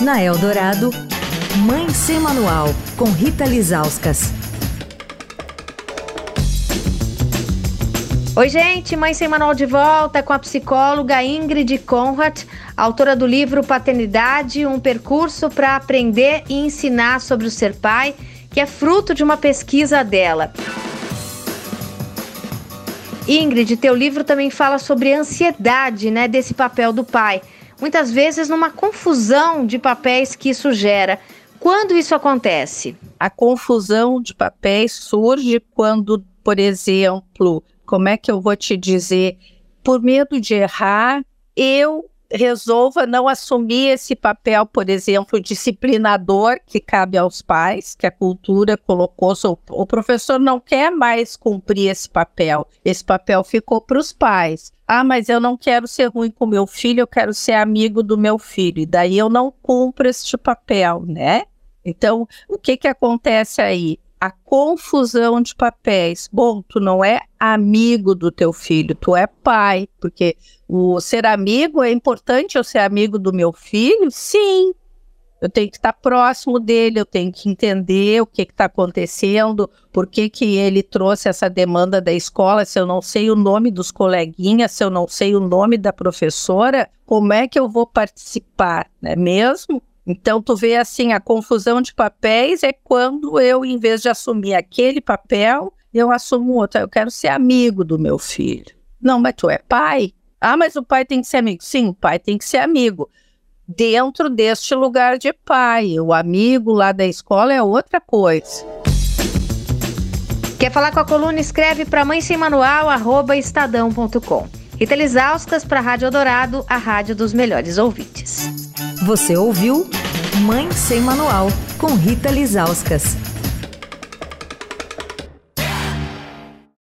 Na Eldorado, Mãe Sem Manual, com Rita Lizauskas. Oi, gente, Mãe Sem Manual de volta com a psicóloga Ingrid Conrad, autora do livro Paternidade, um percurso para aprender e ensinar sobre o ser pai, que é fruto de uma pesquisa dela. Ingrid, teu livro também fala sobre ansiedade, né, desse papel do pai muitas vezes numa confusão de papéis que isso gera. Quando isso acontece? A confusão de papéis surge quando, por exemplo, como é que eu vou te dizer, por medo de errar, eu resolva não assumir esse papel, por exemplo, disciplinador que cabe aos pais, que a cultura colocou. O professor não quer mais cumprir esse papel. Esse papel ficou para os pais. Ah, mas eu não quero ser ruim com meu filho, eu quero ser amigo do meu filho. E daí eu não cumpro este papel, né? Então, o que que acontece aí? A confusão de papéis. Bom, tu não é amigo do teu filho, tu é pai, porque o ser amigo é importante eu ser amigo do meu filho? Sim. Eu tenho que estar próximo dele, eu tenho que entender o que está acontecendo, por que, que ele trouxe essa demanda da escola, se eu não sei o nome dos coleguinhas, se eu não sei o nome da professora, como é que eu vou participar, não é mesmo? Então, tu vê assim, a confusão de papéis é quando eu, em vez de assumir aquele papel, eu assumo outro. Eu quero ser amigo do meu filho. Não, mas tu é pai? Ah, mas o pai tem que ser amigo. Sim, o pai tem que ser amigo. Dentro deste lugar de pai. O amigo lá da escola é outra coisa. Quer falar com a coluna? Escreve para mãe sem manual, arroba estadão.com. Rita Lisauskas para a Rádio Dourado, a rádio dos melhores ouvintes. Você ouviu Mãe Sem Manual, com Rita Lisauskas.